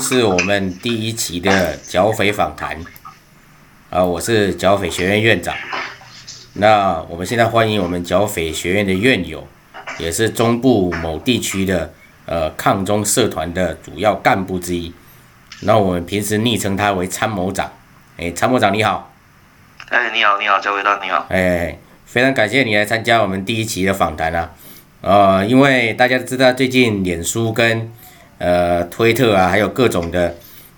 是我们第一期的剿匪访谈，啊，我是剿匪学院院长。那我们现在欢迎我们剿匪学院的院友，也是中部某地区的呃抗中社团的主要干部之一。那我们平时昵称他为参谋长。哎，参谋长你好。哎，你好，你好，焦伟大，你好。哎，非常感谢你来参加我们第一期的访谈啊。呃，因为大家知道最近脸书跟呃推特啊，还有各种的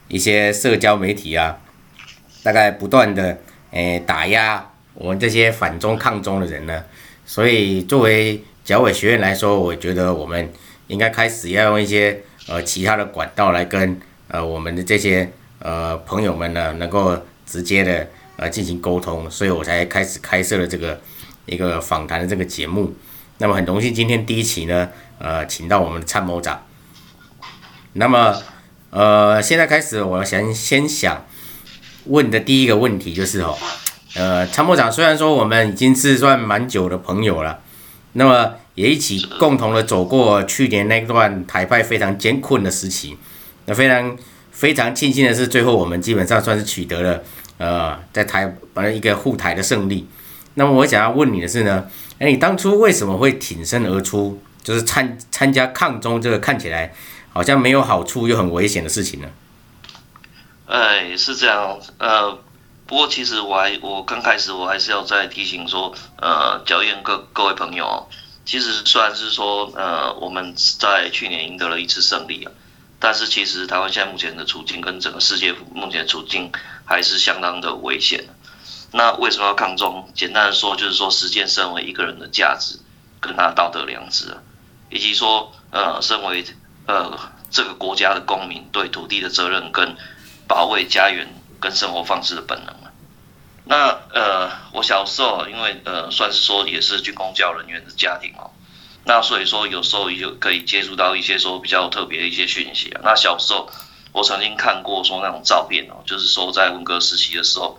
一些社交媒体啊，大概不断的诶打压我们这些反中抗中的人呢，所以作为剿匪学院来说，我觉得我们应该开始要用一些呃其他的管道来跟呃我们的这些呃朋友们呢，能够直接的呃进行沟通，所以我才开始开设了这个一个访谈的这个节目。那么很荣幸今天第一期呢，呃，请到我们的参谋长。那么，呃，现在开始，我想先想问的第一个问题就是哦，呃，参谋长虽然说我们已经是算蛮久的朋友了，那么也一起共同的走过去年那段台派非常艰困的时期，那非常非常庆幸的是，最后我们基本上算是取得了呃在台反正一个护台的胜利。那么我想要问你的是呢？哎，你当初为什么会挺身而出，就是参参加抗中这个看起来好像没有好处又很危险的事情呢？哎，是这样，呃，不过其实我还我刚开始我还是要再提醒说，呃，剿院各各位朋友，哦其实虽然是说，呃，我们在去年赢得了一次胜利啊，但是其实台湾现在目前的处境跟整个世界目前的处境还是相当的危险。那为什么要抗中？简单的说，就是说实践身为一个人的价值，跟他的道德良知啊，以及说呃，身为呃这个国家的公民对土地的责任跟保卫家园跟生活方式的本能。那呃，我小时候因为呃算是说也是军工教人员的家庭哦，那所以说有时候也可以接触到一些说比较特别的一些讯息啊。那小时候我曾经看过说那种照片哦，就是说在文革时期的时候。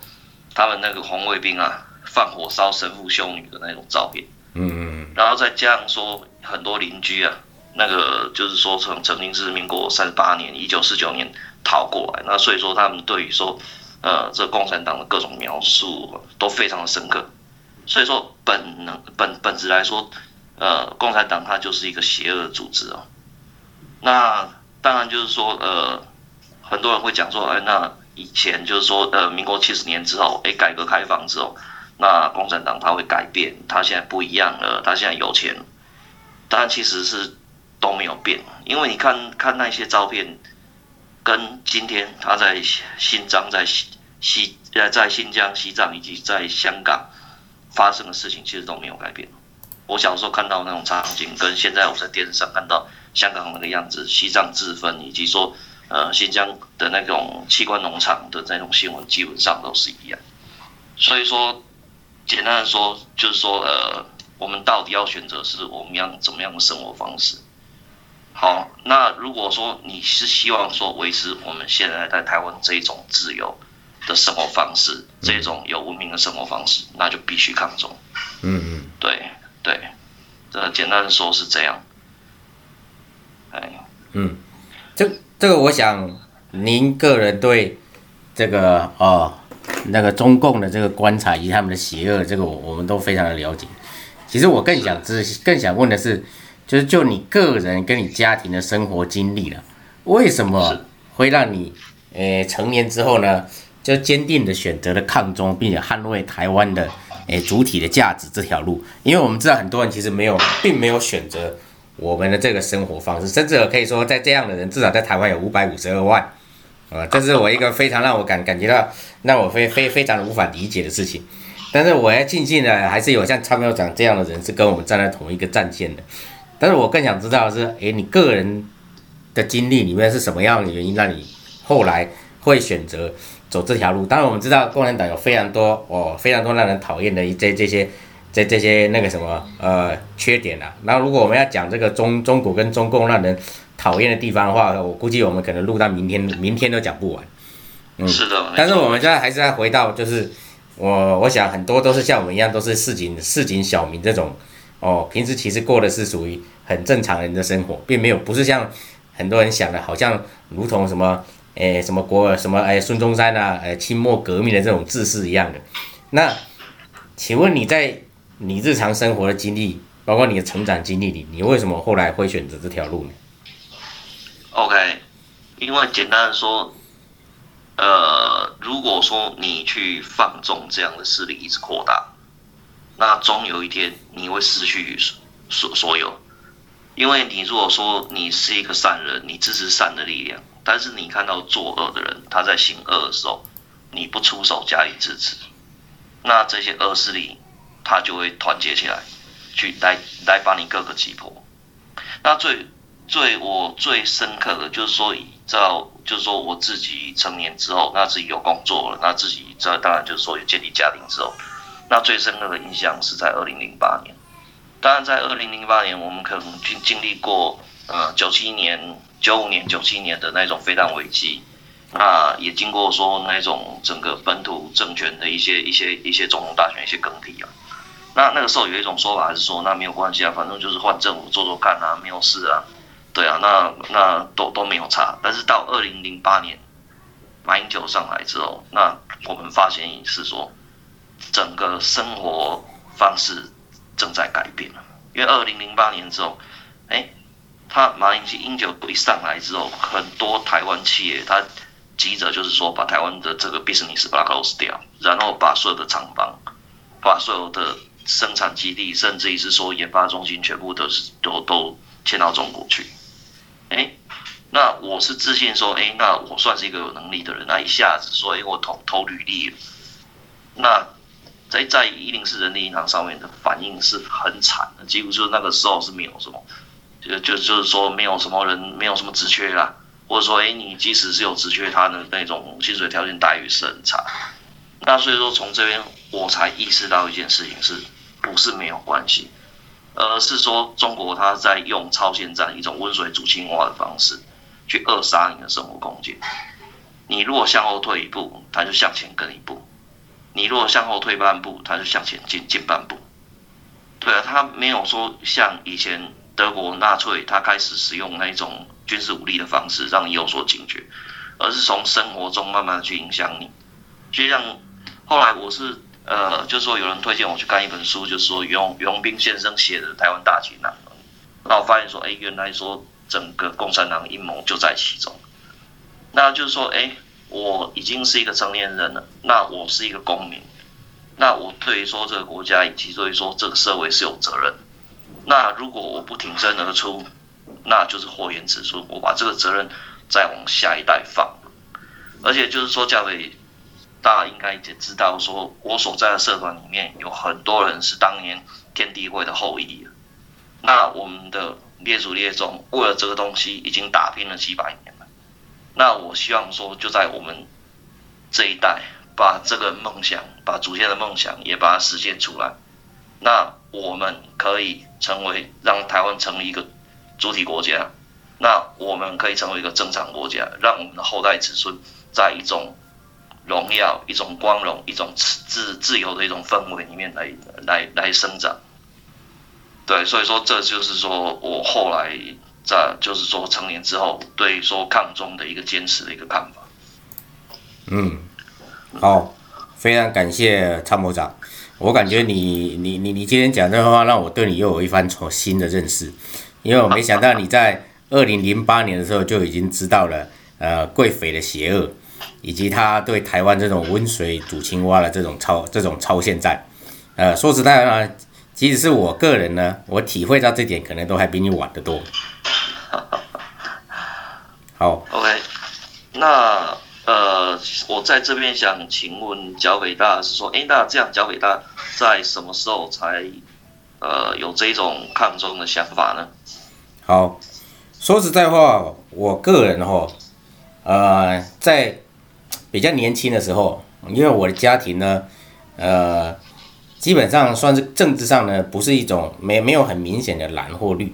他们那个红卫兵啊，放火烧神父修女的那种照片，嗯嗯，然后再加上说很多邻居啊，那个就是说曾曾经是民国三十八年，一九四九年逃过来，那所以说他们对于说，呃，这共产党的各种描述都非常的深刻，所以说本能本本质来说，呃，共产党它就是一个邪恶的组织啊，那当然就是说，呃，很多人会讲说，哎，那。以前就是说，呃，民国七十年之后，哎，改革开放之后，那共产党他会改变，他现在不一样了，他现在有钱，但其实是都没有变，因为你看看那些照片，跟今天他在新疆、在西西在新疆、西藏以及在香港发生的事情，其实都没有改变。我小时候看到那种场景，跟现在我在电视上看到香港那个样子，西藏自焚，以及说。呃，新疆的那种器官农场的那种新闻基本上都是一样，所以说，简单的说就是说，呃，我们到底要选择是我们要怎么样的生活方式？好，那如果说你是希望说维持我们现在在台湾这一种自由的生活方式，这种有文明的生活方式，那就必须抗中。嗯嗯，对对，这简单的说是这样。哎，嗯，这。这个我想，您个人对这个哦，那个中共的这个观察以及他们的邪恶，这个我我们都非常的了解。其实我更想知，更想问的是，就是就你个人跟你家庭的生活经历了，为什么会让你诶成年之后呢，就坚定的选择了抗中，并且捍卫台湾的诶主体的价值这条路？因为我们知道很多人其实没有，并没有选择。我们的这个生活方式，甚至可以说，在这样的人至少在台湾有五百五十二万，啊，这是我一个非常让我感感觉到让我非非非常的无法理解的事情。但是我要庆幸的还是有像参谋长这样的人是跟我们站在同一个战线的。但是我更想知道的是，诶，你个人的经历里面是什么样的原因让你后来会选择走这条路？当然我们知道共产党有非常多哦，非常多让人讨厌的一这这些。这这些那个什么呃缺点啊，然后如果我们要讲这个中中国跟中共让人讨厌的地方的话，我估计我们可能录到明天，明天都讲不完。嗯，是的。但是我们现在还是要回到，就是我我想很多都是像我们一样，都是市井市井小民这种哦，平时其实过的是属于很正常人的生活，并没有不是像很多人想的，好像如同什么诶什么国什么诶孙中山啊，诶清末革命的这种志士一样的。那请问你在你日常生活的经历，包括你的成长经历里，你为什么后来会选择这条路呢？OK，因为简单的说，呃，如果说你去放纵这样的势力一直扩大。那终有一天你会失去所所有，因为你如果说你是一个善人，你支持善的力量，但是你看到作恶的人他在行恶的时候，你不出手加以制止，那这些恶势力他就会团结起来，去来来把你各个击破。那最最我最深刻的就是说，以照就是说我自己成年之后，那自己有工作了，那自己这当然就是说有建立家庭之后。那最深刻的印象是在二零零八年，当然在二零零八年，我们可能经经历过呃九七年、九五年、九七年的那种飞弹危机，那也经过说那种整个本土政权的一些一些一些总统大选一些更替啊。那那个时候有一种说法是说，那没有关系啊，反正就是换政府做做看啊，没有事啊，对啊，那那都都没有差。但是到二零零八年马英九上来之后，那我们发现是说。整个生活方式正在改变，因为二零零八年之后，哎，他马英九一上来之后，很多台湾企业他急着就是说把台湾的这个 business 把它 close 掉，然后把所有的厂房、把所有的生产基地，甚至于是说研发中心，全部都是都都迁到中国去。哎，那我是自信说，哎，那我算是一个有能力的人，那一下子说，哎，我投投履历了，那。在在一零四人力银行上面的反应是很惨的，几乎就是那个时候是没有什么，就就就是说没有什么人，没有什么职缺啦，或者说哎，你即使是有职缺，他的那种薪水条件待遇是很差。那所以说从这边我才意识到一件事情是，不是没有关系，而是说中国他在用超限战一种温水煮青蛙的方式去扼杀你的生活空间。你如果向后退一步，他就向前跟一步。你如果向后退半步，他就向前进进半步。对啊，他没有说像以前德国纳粹，他开始使用那一种军事武力的方式让你有所警觉，而是从生活中慢慢去影响你。就像后来我是呃，就是说有人推荐我去看一本书，就是说袁袁斌先生写的《台湾大劫难》，那我发现说，哎，原来说整个共产党阴谋就在其中。那就是说，哎。我已经是一个成年人了，那我是一个公民，那我对于说这个国家以及对于说这个社会是有责任。那如果我不挺身而出，那就是祸延子孙，我把这个责任再往下一代放。而且就是说，教委大家应该也知道，说我所在的社团里面有很多人是当年天地会的后裔。那我们的列祖列宗为了这个东西已经打拼了几百年。那我希望说，就在我们这一代，把这个梦想，把祖先的梦想也把它实现出来。那我们可以成为让台湾成为一个主体国家，那我们可以成为一个正常国家，让我们的后代子孙在一种荣耀、一种光荣、一种自自由的一种氛围里面来来来生长。对，所以说这就是说我后来。这就是说成年之后，对说抗中的一个坚持的一个看法。嗯，好，非常感谢参谋长。我感觉你你你你今天讲这话，让我对你又有一番从新的认识。因为我没想到你在二零零八年的时候就已经知道了，呃，贵匪的邪恶，以及他对台湾这种温水煮青蛙的这种超这种超限战。呃，说实在话，即使是我个人呢，我体会到这点，可能都还比你晚得多。好，OK，那呃，我在这边想请问剿匪大是说，哎，那这样剿匪大在什么时候才呃有这种抗中的想法呢？好，说实在话，我个人哈，呃，在比较年轻的时候，因为我的家庭呢，呃，基本上算是政治上呢，不是一种没没有很明显的蓝或绿。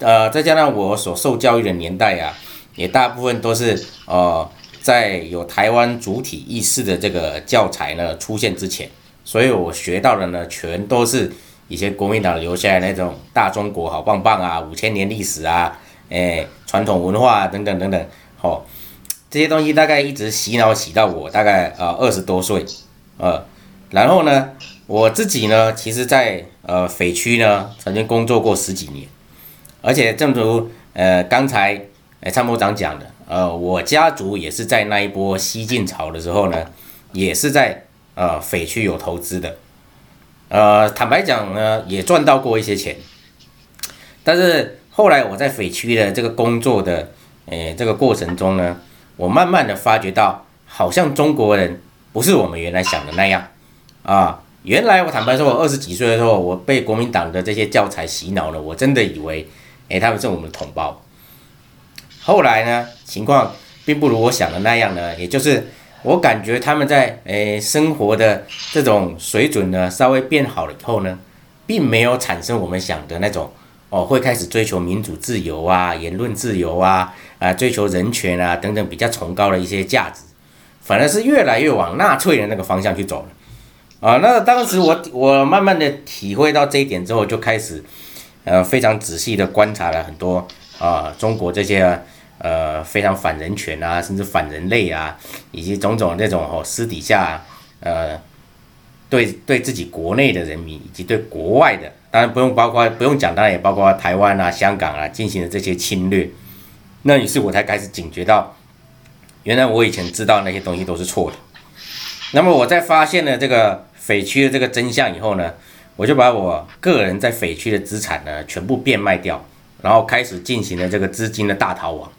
呃，再加上我所受教育的年代、啊，也大部分都是呃，在有台湾主体意识的这个教材呢出现之前，所以我学到的呢，全都是以前国民党留下来那种大中国好棒棒啊，五千年历史啊，哎，传统文化、啊、等等等等，哦，这些东西大概一直洗脑洗到我大概啊二十多岁，呃，然后呢，我自己呢，其实在呃匪区呢曾经工作过十几年，而且正如呃刚才呃参谋长讲的，呃，我家族也是在那一波西进潮的时候呢，也是在呃匪区有投资的。呃，坦白讲呢，也赚到过一些钱，但是后来我在匪区的这个工作的，诶，这个过程中呢，我慢慢的发觉到，好像中国人不是我们原来想的那样啊。原来我坦白说，我二十几岁的时候，我被国民党的这些教材洗脑了，我真的以为，诶，他们是我们的同胞。后来呢，情况并不如我想的那样呢，也就是。我感觉他们在诶生活的这种水准呢，稍微变好了以后呢，并没有产生我们想的那种哦，会开始追求民主自由啊、言论自由啊、啊追求人权啊等等比较崇高的一些价值，反而是越来越往纳粹的那个方向去走了啊。那当时我我慢慢的体会到这一点之后，就开始呃非常仔细的观察了很多啊中国这些。呃，非常反人权啊，甚至反人类啊，以及种种这种哦，私底下呃，对对自己国内的人民以及对国外的，当然不用包括不用讲，当然也包括台湾啊、香港啊进行的这些侵略。那于是我才开始警觉到，原来我以前知道那些东西都是错的。那么我在发现了这个匪区的这个真相以后呢，我就把我个人在匪区的资产呢全部变卖掉，然后开始进行了这个资金的大逃亡。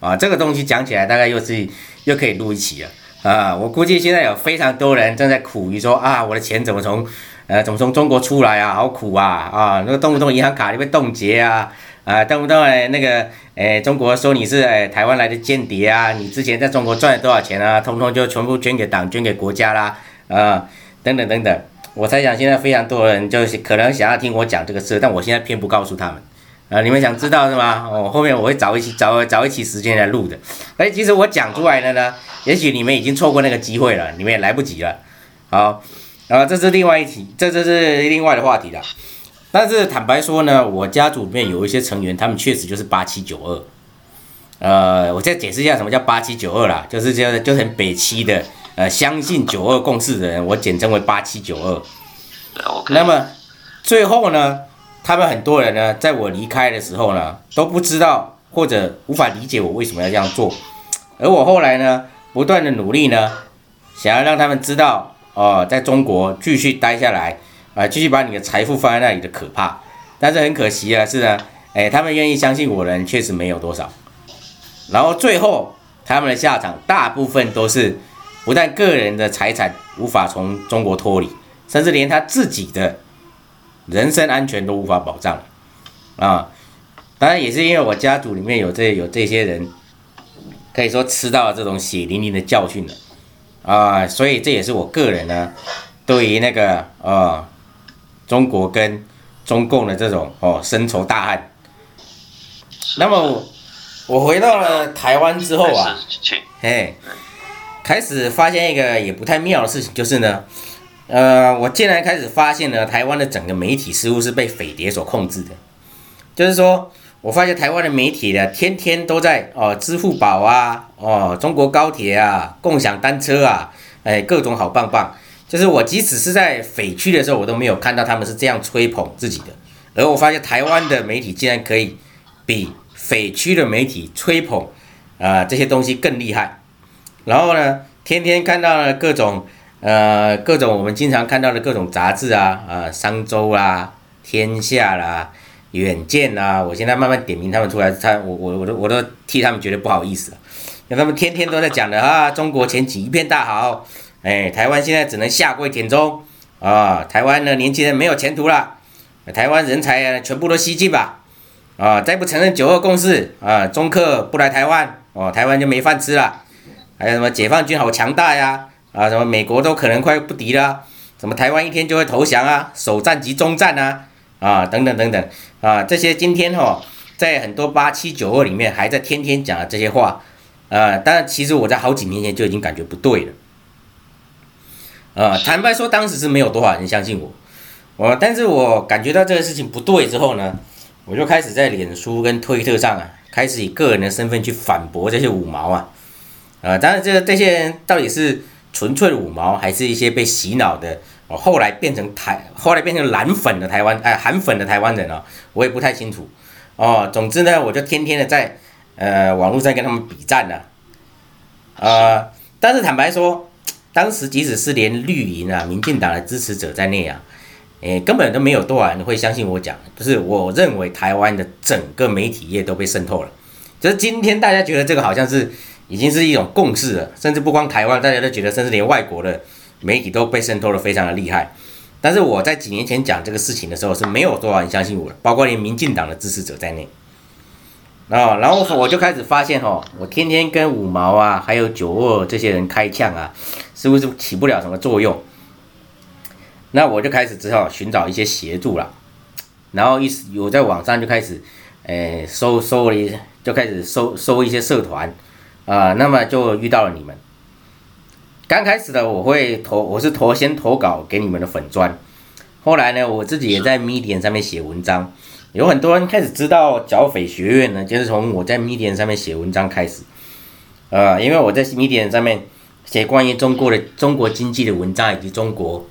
啊，这个东西讲起来大概又是又可以录一期了啊！我估计现在有非常多人正在苦于说啊，我的钱怎么从呃怎么从中国出来啊，好苦啊啊！那个动不动银行卡就被冻结啊啊，动不动哎那个哎中国说你是哎台湾来的间谍啊，你之前在中国赚了多少钱啊，通通就全部捐给党捐给国家啦啊等等等等。我猜想现在非常多人就是可能想要听我讲这个事，但我现在偏不告诉他们。啊，你们想知道是吗？哦，后面我会找一期找找一期时间来录的。哎，其实我讲出来了呢，也许你们已经错过那个机会了，你们也来不及了。好，啊，这是另外一题，这这是另外的话题了。但是坦白说呢，我家族里面有一些成员，他们确实就是八七九二。呃，我再解释一下什么叫八七九二啦，就是就是就很北七的，呃，相信九二共识的人，我简称为八七九二。那么最后呢？他们很多人呢，在我离开的时候呢，都不知道或者无法理解我为什么要这样做，而我后来呢，不断的努力呢，想要让他们知道，哦，在中国继续待下来，啊，继续把你的财富放在那里的可怕。但是很可惜啊，是呢，哎，他们愿意相信我的人确实没有多少。然后最后他们的下场，大部分都是不但个人的财产无法从中国脱离，甚至连他自己的。人身安全都无法保障，啊，当然也是因为我家族里面有这有这些人，可以说吃到了这种血淋淋的教训了，啊，所以这也是我个人呢，对于那个啊，中国跟中共的这种哦深仇大恨。那么我我回到了台湾之后啊，嘿，开始发现一个也不太妙的事情，就是呢。呃，我竟然开始发现呢，台湾的整个媒体似乎是被匪谍所控制的。就是说，我发现台湾的媒体呢，天天都在哦，支付宝啊，哦，中国高铁啊，共享单车啊，哎，各种好棒棒。就是我即使是在匪区的时候，我都没有看到他们是这样吹捧自己的。而我发现台湾的媒体竟然可以比匪区的媒体吹捧啊、呃、这些东西更厉害。然后呢，天天看到了各种。呃，各种我们经常看到的各种杂志啊，啊，商周啦、天下啦、远见啦，我现在慢慢点名他们出来，他我我我都我都替他们觉得不好意思，因为他们天天都在讲的啊，中国前景一片大好，哎，台湾现在只能下跪舔中，啊，台湾的年轻人没有前途了，台湾人才啊全部都西进吧，啊，再不承认九二共识，啊，中客不来台湾，哦，台湾就没饭吃了，还有什么解放军好强大呀？啊，什么美国都可能快不敌了，什么台湾一天就会投降啊，首战即终战啊，啊，等等等等，啊，这些今天哈、哦，在很多八七九二里面还在天天讲的这些话，啊，但其实我在好几年前就已经感觉不对了，啊，坦白说当时是没有多少人相信我，我但是我感觉到这个事情不对之后呢，我就开始在脸书跟推特上啊，开始以个人的身份去反驳这些五毛啊，呃，当然这这些人到底是纯粹的五毛，还是一些被洗脑的哦，后来变成台，后来变成蓝粉的台湾哎韩粉的台湾人啊，我也不太清楚哦。总之呢，我就天天的在呃网络上跟他们比战呢，呃，但是坦白说，当时即使是连绿营啊、民进党的支持者在内啊。诶，根本都没有多少人会相信我讲，就是我认为台湾的整个媒体业都被渗透了。就是今天大家觉得这个好像是已经是一种共识了，甚至不光台湾，大家都觉得，甚至连外国的媒体都被渗透的非常的厉害。但是我在几年前讲这个事情的时候是没有多少人相信我的，包括连民进党的支持者在内。啊，然后我就开始发现哦，我天天跟五毛啊，还有九二这些人开枪啊，是不是起不了什么作用？那我就开始只好寻找一些协助了，然后一有在网上就开始，诶，搜搜了一，就开始搜搜一些社团，啊、那么就遇到了你们。刚开始的我会投，我是投先投稿给你们的粉专，后来呢，我自己也在 Medium 上面写文章，有很多人开始知道剿匪学院呢，就是从我在 Medium 上面写文章开始，呃，因为我在 Medium 上面写关于中国的中国经济的文章以及中国。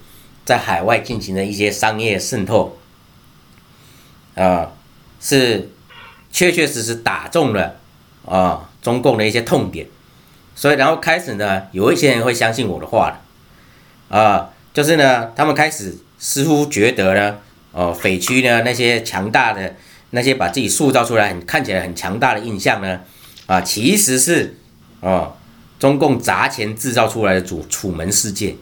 在海外进行的一些商业渗透，啊、是确确实实打中了啊、中共的一些痛点，所以然后开始呢，有一些人会相信我的话了，啊、就是呢，他们开始似乎觉得呢，哦、匪区呢那些强大的那些把自己塑造出来很看起来很强大的印象呢，啊、其实是啊、呃、中共砸钱制造出来的主楚门世界。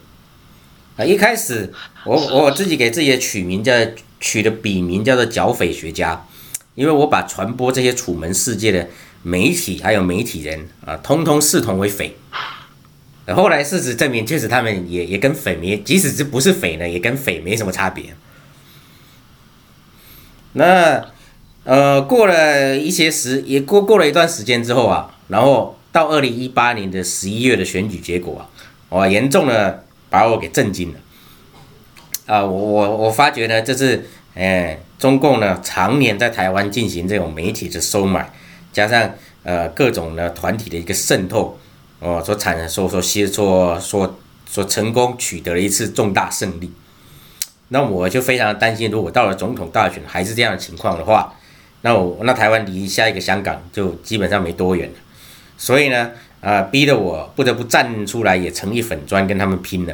啊，一开始我我自己给自己的取名叫取的笔名叫做剿匪学家，因为我把传播这些楚门世界的媒体还有媒体人啊，通通视同为匪。后来事实证明，确实他们也也跟匪没，即使是不是匪呢，也跟匪没什么差别。那呃，过了一些时，也过过了一段时间之后啊，然后到二零一八年的十一月的选举结果啊，哇，严重了。把我给震惊了，啊，我我我发觉呢，这是，哎，中共呢常年在台湾进行这种媒体的收买，加上呃各种的团体的一个渗透，哦，所产生所所协所所所成功取得了一次重大胜利，那我就非常担心，如果到了总统大选还是这样的情况的话，那我那台湾离下一个香港就基本上没多远了，所以呢。啊、呃，逼得我不得不站出来，也成立粉砖跟他们拼了。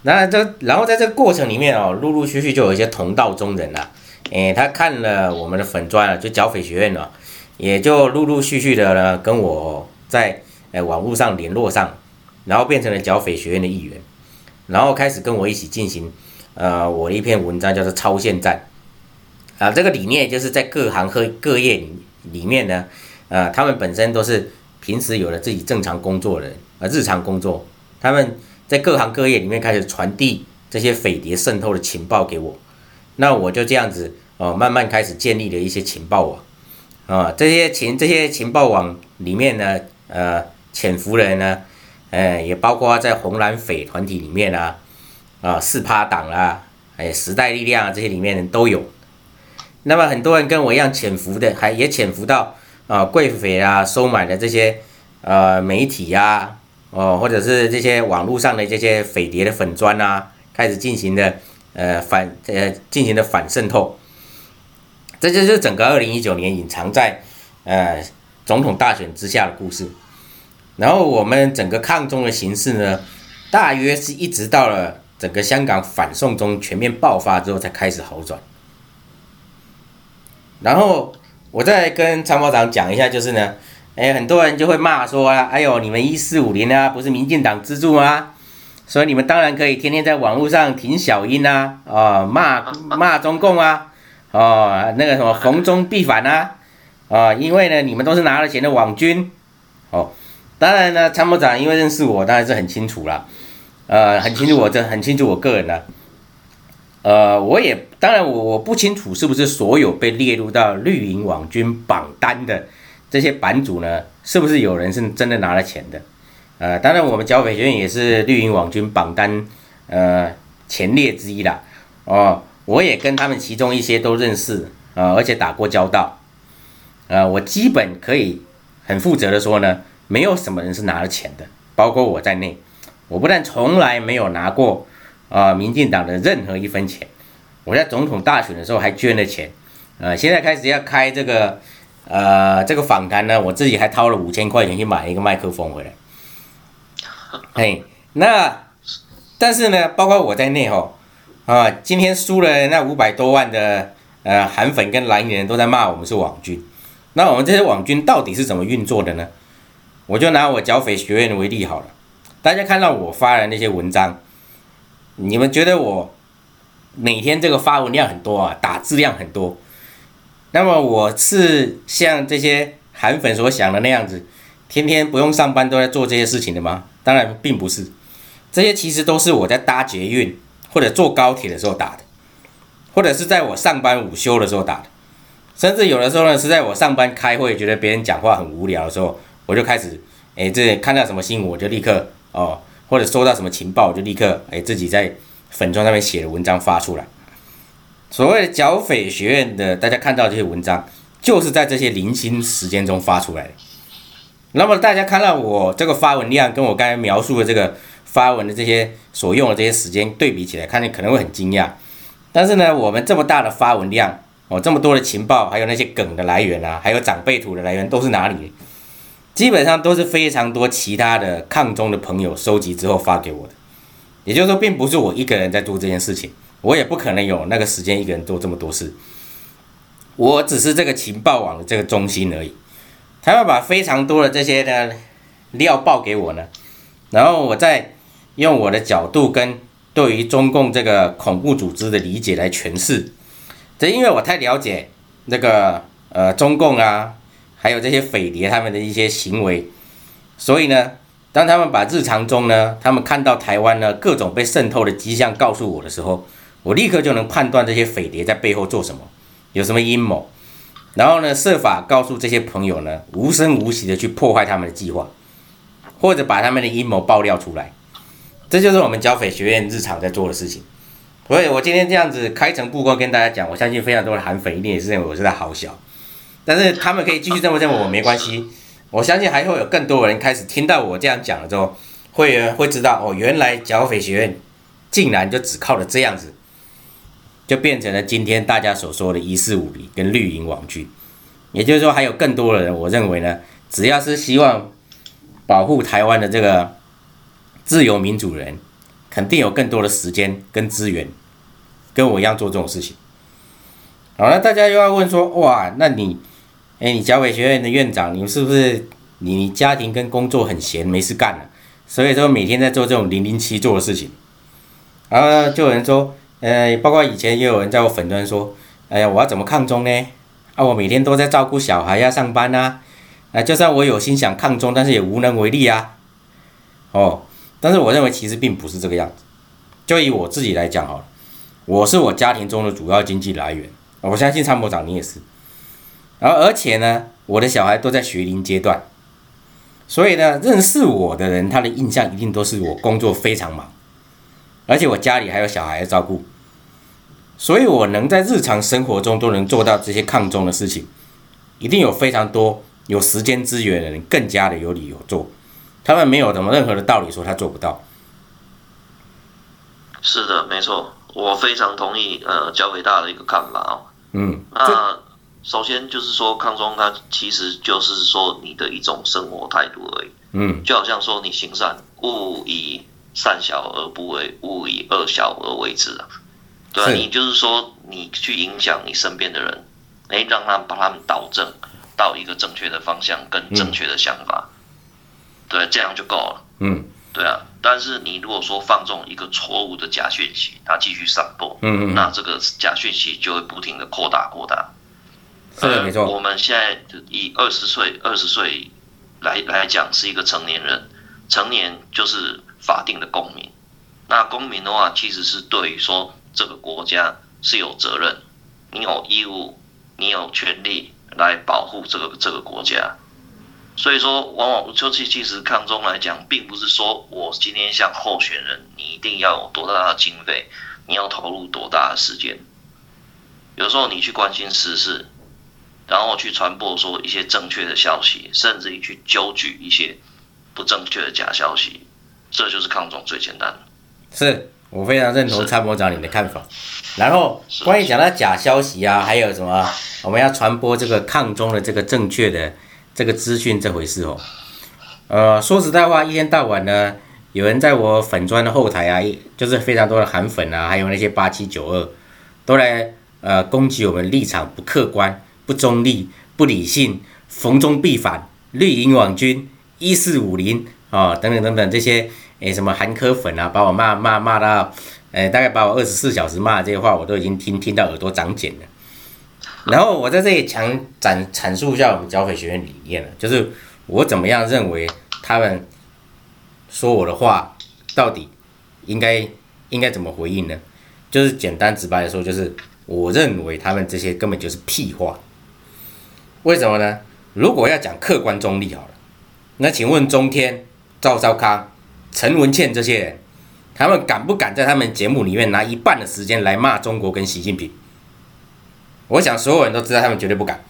那这，然后在这个过程里面哦，陆陆续续就有一些同道中人了。诶，他看了我们的粉砖啊，就剿匪学院了，也就陆陆续续的呢跟我在诶网络上联络上，然后变成了剿匪学院的一员，然后开始跟我一起进行呃我的一篇文章叫做超限战啊，这个理念就是在各行各各业里面呢，呃，他们本身都是。平时有了自己正常工作的人，呃，日常工作，他们在各行各业里面开始传递这些匪谍渗透的情报给我，那我就这样子哦，慢慢开始建立了一些情报网，啊，这些情这些情报网里面呢，呃，潜伏人呢，呃，也包括在红蓝匪团体里面啊，啊，四趴党啊，哎，时代力量啊这些里面都有，那么很多人跟我一样潜伏的，还也潜伏到。啊，贵匪啊，收买的这些呃媒体呀，哦，或者是这些网络上的这些匪谍的粉砖啊，开始进行的呃反呃进行的反渗透，这就是整个二零一九年隐藏在呃总统大选之下的故事。然后我们整个抗中的形势呢，大约是一直到了整个香港反送中全面爆发之后才开始好转。然后。我再跟参谋长讲一下，就是呢，哎，很多人就会骂说啊，哎呦，你们一四五零啊，不是民进党资助吗？所以你们当然可以天天在网络上挺小英啊，啊、骂 骂中共啊，哦，那个什么逢中必反啊，啊、哦，因为呢，你们都是拿了钱的网军，哦，当然呢，参谋长因为认识我，当然是很清楚了，呃，很清楚我这很清楚我个人的。呃，我也当然我我不清楚是不是所有被列入到绿营网军榜单的这些版主呢，是不是有人是真的拿了钱的？呃，当然我们剿匪学院也是绿营网军榜单呃前列之一啦。哦，我也跟他们其中一些都认识啊，而且打过交道，呃，我基本可以很负责的说呢，没有什么人是拿了钱的，包括我在内，我不但从来没有拿过啊民进党的任何一分钱，我在总统大选的时候还捐了钱，呃，现在开始要开这个呃这个访谈呢，我自己还掏了五千块钱去买一个麦克风回来，嘿，那但是呢，包括我在内吼。啊，今天输了那五百多万的呃韩粉跟蓝人都在骂我们是网军，那我们这些网军到底是怎么运作的呢？我就拿我剿匪学院为例好了，大家看到我发的那些文章，你们觉得我每天这个发文量很多啊，打字量很多，那么我是像这些韩粉所想的那样子，天天不用上班都在做这些事情的吗？当然并不是，这些其实都是我在搭捷运。或者坐高铁的时候打的，或者是在我上班午休的时候打的，甚至有的时候呢是在我上班开会，觉得别人讲话很无聊的时候，我就开始，哎，这看到什么新闻我就立刻哦，或者收到什么情报我就立刻哎自己在粉专上面写的文章发出来。所谓的剿匪学院的，大家看到这些文章，就是在这些零星时间中发出来的。那么大家看到我这个发文量，跟我刚才描述的这个。发文的这些所用的这些时间对比起来，看你可能会很惊讶。但是呢，我们这么大的发文量哦，这么多的情报，还有那些梗的来源啊，还有长辈图的来源都是哪里？基本上都是非常多其他的抗中的朋友收集之后发给我的。也就是说，并不是我一个人在做这件事情，我也不可能有那个时间一个人做这么多事。我只是这个情报网的这个中心而已。他要把非常多的这些的料报给我呢，然后我在。用我的角度跟对于中共这个恐怖组织的理解来诠释，这因为我太了解那个呃中共啊，还有这些匪谍他们的一些行为，所以呢，当他们把日常中呢，他们看到台湾呢各种被渗透的迹象告诉我的时候，我立刻就能判断这些匪谍在背后做什么，有什么阴谋，然后呢设法告诉这些朋友呢无声无息的去破坏他们的计划，或者把他们的阴谋爆料出来。这就是我们剿匪学院日常在做的事情，所以我今天这样子开诚布公跟大家讲，我相信非常多的韩粉一定也是认为我是在好笑，但是他们可以继续这么认为我没关系，我相信还会有更多人开始听到我这样讲了之后，会员会知道哦，原来剿匪学院竟然就只靠了这样子，就变成了今天大家所说的一四五零跟绿营网剧，也就是说还有更多的人，我认为呢，只要是希望保护台湾的这个。自由民主人肯定有更多的时间跟资源，跟我一样做这种事情。好了，大家又要问说，哇，那你，哎，你剿匪学院的院长，你是不是你家庭跟工作很闲，没事干了，所以说每天在做这种零零七做的事情？然后就有人说，呃，包括以前也有人在我粉专说，哎呀，我要怎么抗中呢？啊，我每天都在照顾小孩要上班啊，啊，就算我有心想抗中，但是也无能为力啊，哦。但是我认为其实并不是这个样子，就以我自己来讲好了，我是我家庭中的主要经济来源，我相信参谋长你也是，然后而且呢，我的小孩都在学龄阶段，所以呢，认识我的人他的印象一定都是我工作非常忙，而且我家里还有小孩要照顾，所以我能在日常生活中都能做到这些抗中的事情，一定有非常多有时间资源的人更加的有理由做。他们没有什么任何的道理说他做不到。是的，没错，我非常同意呃交给大的一个看法哦。嗯，那首先就是说康中，它其实就是说你的一种生活态度而已。嗯，就好像说你行善，勿以善小而不为，勿以恶小而为之啊。对啊，你就是说你去影响你身边的人，哎，让他们把他们导正到一个正确的方向跟正确的想法。嗯对，这样就够了。嗯，对啊。但是你如果说放纵一个错误的假讯息，它继续散播，嗯嗯，那这个假讯息就会不停的扩大扩大。是，没错。我们现在以二十岁二十岁来来讲是一个成年人，成年就是法定的公民。那公民的话，其实是对于说这个国家是有责任，你有义务，你有权利来保护这个这个国家。所以说，往往就其其实抗中来讲，并不是说我今天像候选人，你一定要有多大的经费，你要投入多大的时间，有时候你去关心时事，然后去传播说一些正确的消息，甚至于去揪举一些不正确的假消息，这就是抗中最简单的。是我非常认同参谋长你的看法。然后关于讲到假消息啊，还有什么我们要传播这个抗中的这个正确的这个资讯这回事哦。呃，说实在话，一天到晚呢，有人在我粉砖的后台啊，就是非常多的韩粉啊，还有那些八七九二，都来呃攻击我们立场不客观、不中立、不理性、逢中必反、绿营网军、一四五零啊等等等等这些诶什么韩科粉啊，把我骂骂骂到，呃大概把我二十四小时骂这些话，我都已经听听到耳朵长茧了。然后我在这里强展阐述一下我们剿匪学院理念了，就是。我怎么样认为他们说我的话，到底应该应该怎么回应呢？就是简单直白的说，就是我认为他们这些根本就是屁话。为什么呢？如果要讲客观中立好了，那请问中天、赵少康、陈文茜这些人，他们敢不敢在他们节目里面拿一半的时间来骂中国跟习近平？我想所有人都知道，他们绝对不敢。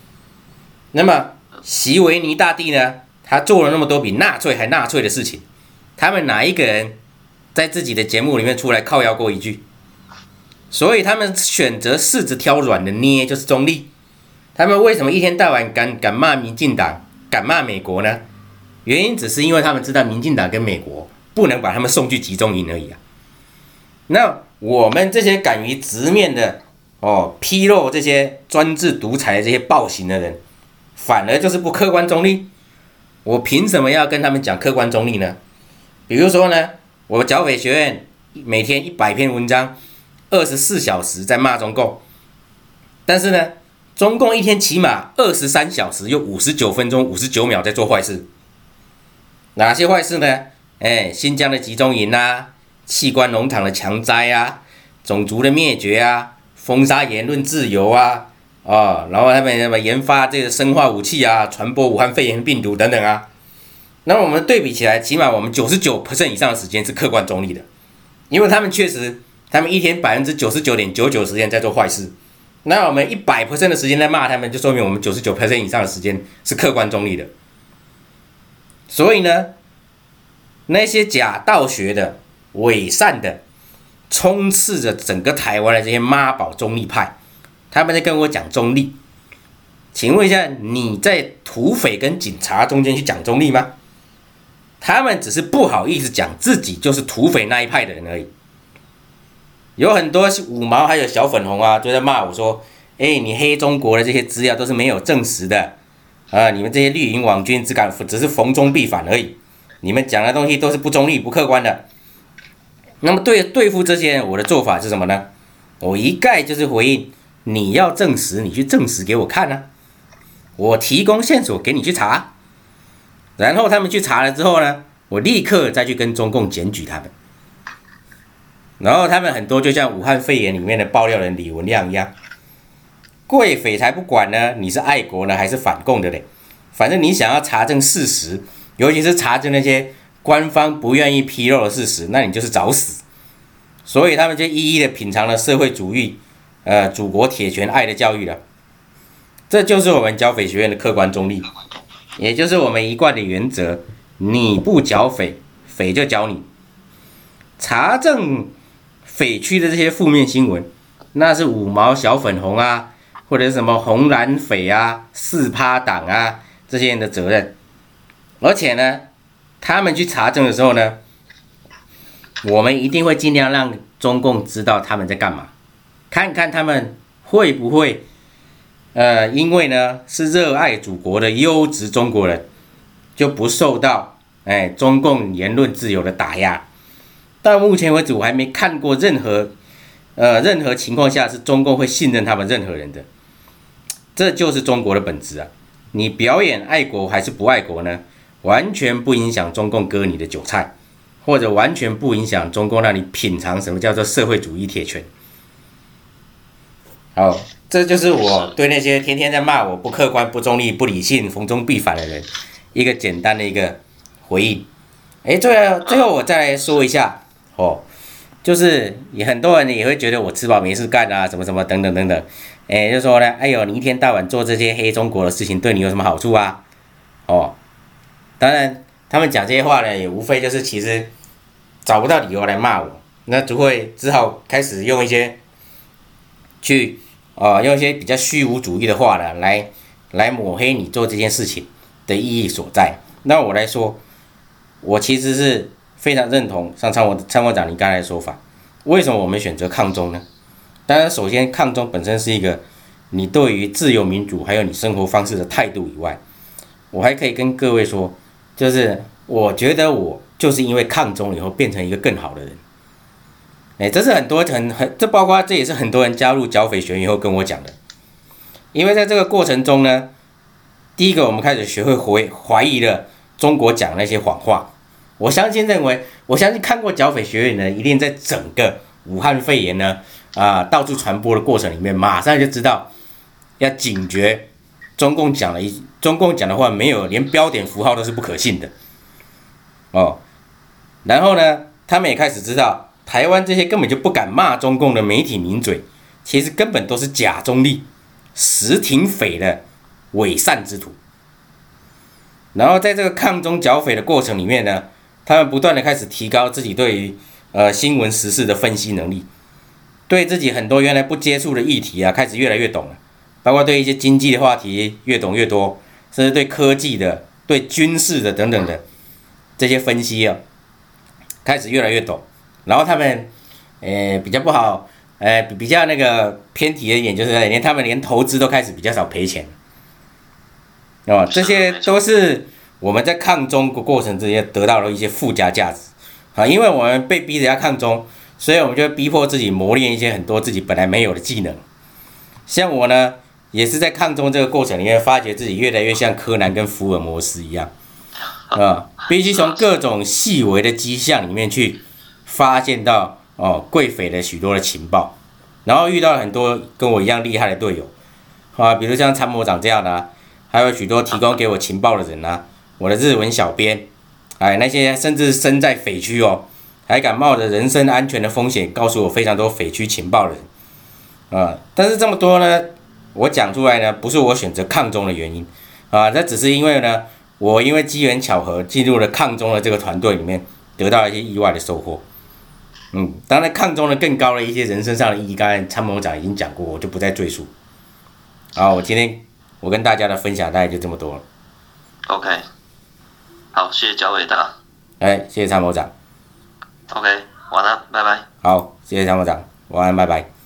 那么席维尼大帝呢？他做了那么多比纳粹还纳粹的事情，他们哪一个人在自己的节目里面出来靠腰过一句？所以他们选择柿子挑软的捏，就是中立。他们为什么一天到晚敢敢骂民进党、敢骂美国呢？原因只是因为他们知道民进党跟美国不能把他们送去集中营而已啊。那我们这些敢于直面的哦，披露这些专制独裁的这些暴行的人，反而就是不客观中立。我凭什么要跟他们讲客观中立呢？比如说呢，我剿匪学院每天一百篇文章，二十四小时在骂中共，但是呢，中共一天起码二十三小时又五十九分钟五十九秒在做坏事。哪些坏事呢？哎，新疆的集中营啊，器官农场的强摘啊，种族的灭绝啊，封杀言论自由啊。啊、然后他们什么研发这个生化武器啊，传播武汉肺炎病毒等等啊，那我们对比起来，起码我们九十九 percent 以上的时间是客观中立的，因为他们确实，他们一天百分之九十九点九九时间在做坏事，那我们一百 percent 的时间在骂他们，就说明我们九十九 percent 以上的时间是客观中立的。所以呢，那些假道学的、伪善的、充斥着整个台湾的这些妈宝中立派。他们在跟我讲中立，请问一下，你在土匪跟警察中间去讲中立吗？他们只是不好意思讲自己就是土匪那一派的人而已。有很多五毛还有小粉红啊，就在骂我说：“哎，你黑中国的这些资料都是没有证实的啊！你们这些绿营网军只敢只是逢中必反而已，你们讲的东西都是不中立、不客观的。”那么对对付这些，我的做法是什么呢？我一概就是回应。你要证实，你去证实给我看呢。我提供线索给你去查，然后他们去查了之后呢，我立刻再去跟中共检举他们。然后他们很多就像武汉肺炎里面的爆料人李文亮一样，贵匪才不管呢，你是爱国呢还是反共的嘞？反正你想要查证事实，尤其是查证那些官方不愿意披露的事实，那你就是找死。所以他们就一一的品尝了社会主义。呃，祖国铁拳爱的教育了，这就是我们剿匪学院的客观中立，也就是我们一贯的原则：你不剿匪，匪就剿你。查证匪区的这些负面新闻，那是五毛小粉红啊，或者是什么红蓝匪啊、四趴党啊这些人的责任。而且呢，他们去查证的时候呢，我们一定会尽量让中共知道他们在干嘛。看看他们会不会，呃，因为呢是热爱祖国的优质中国人，就不受到哎中共言论自由的打压。到目前为止，我还没看过任何，呃，任何情况下是中共会信任他们任何人的。这就是中国的本质啊！你表演爱国还是不爱国呢？完全不影响中共割你的韭菜，或者完全不影响中共让你品尝什么叫做社会主义铁拳。好，这就是我对那些天天在骂我不客观、不中立、不理性、逢中必反的人一个简单的一个回应。哎，最后最后我再来说一下哦，就是也很多人也会觉得我吃饱没事干啊，什么什么等等等等。哎，就说呢，哎呦，你一天到晚做这些黑中国的事情，对你有什么好处啊？哦，当然，他们讲这些话呢，也无非就是其实找不到理由来骂我，那就会只好开始用一些去，啊，用一些比较虚无主义的话呢，来来抹黑你做这件事情的意义所在。那我来说，我其实是非常认同像参谋参谋长你刚才的说法。为什么我们选择抗中呢？当然，首先抗中本身是一个你对于自由民主还有你生活方式的态度以外，我还可以跟各位说，就是我觉得我就是因为抗中以后变成一个更好的人。哎，这是很多很很，这包括这也是很多人加入剿匪学员以后跟我讲的。因为在这个过程中呢，第一个我们开始学会怀怀疑了中国讲那些谎话。我相信认为，我相信看过剿匪学员呢，一定在整个武汉肺炎呢啊到处传播的过程里面，马上就知道要警觉中共讲了一中共讲的话没有连标点符号都是不可信的哦。然后呢，他们也开始知道台湾这些根本就不敢骂中共的媒体名嘴，其实根本都是假中立、实挺匪的伪善之徒。然后在这个抗中剿匪的过程里面呢。他们不断的开始提高自己对于呃新闻时事的分析能力，对自己很多原来不接触的议题啊，开始越来越懂了，包括对一些经济的话题越懂越多，甚至对科技的、对军事的等等的这些分析啊，开始越来越懂。然后他们呃比较不好，呃比较那个偏题的一点就是连他们连投资都开始比较少赔钱，哦，这些都是。我们在抗中的过程之间得到了一些附加价值，啊，因为我们被逼着要抗中，所以我们就逼迫自己磨练一些很多自己本来没有的技能。像我呢，也是在抗中这个过程里面，发觉自己越来越像柯南跟福尔摩斯一样，啊，必须从各种细微的迹象里面去发现到哦，贵匪的许多的情报，然后遇到很多跟我一样厉害的队友，啊，比如像参谋长这样的啊，还有许多提供给我情报的人啊。我的日文小编，哎，那些甚至身在匪区哦，还敢冒着人身安全的风险告诉我非常多匪区情报的人，啊，但是这么多呢，我讲出来呢，不是我选择抗中的原因，啊，那只是因为呢，我因为机缘巧合进入了抗中的这个团队里面，得到了一些意外的收获，嗯，当然抗中的更高的一些人生上的意义，刚才参谋长已经讲过，我就不再赘述。好，我今天我跟大家的分享大概就这么多了，OK。好，谢谢焦伟达。哎，谢谢参谋长。OK，晚安，拜拜。好，谢谢参谋长，晚安，拜拜。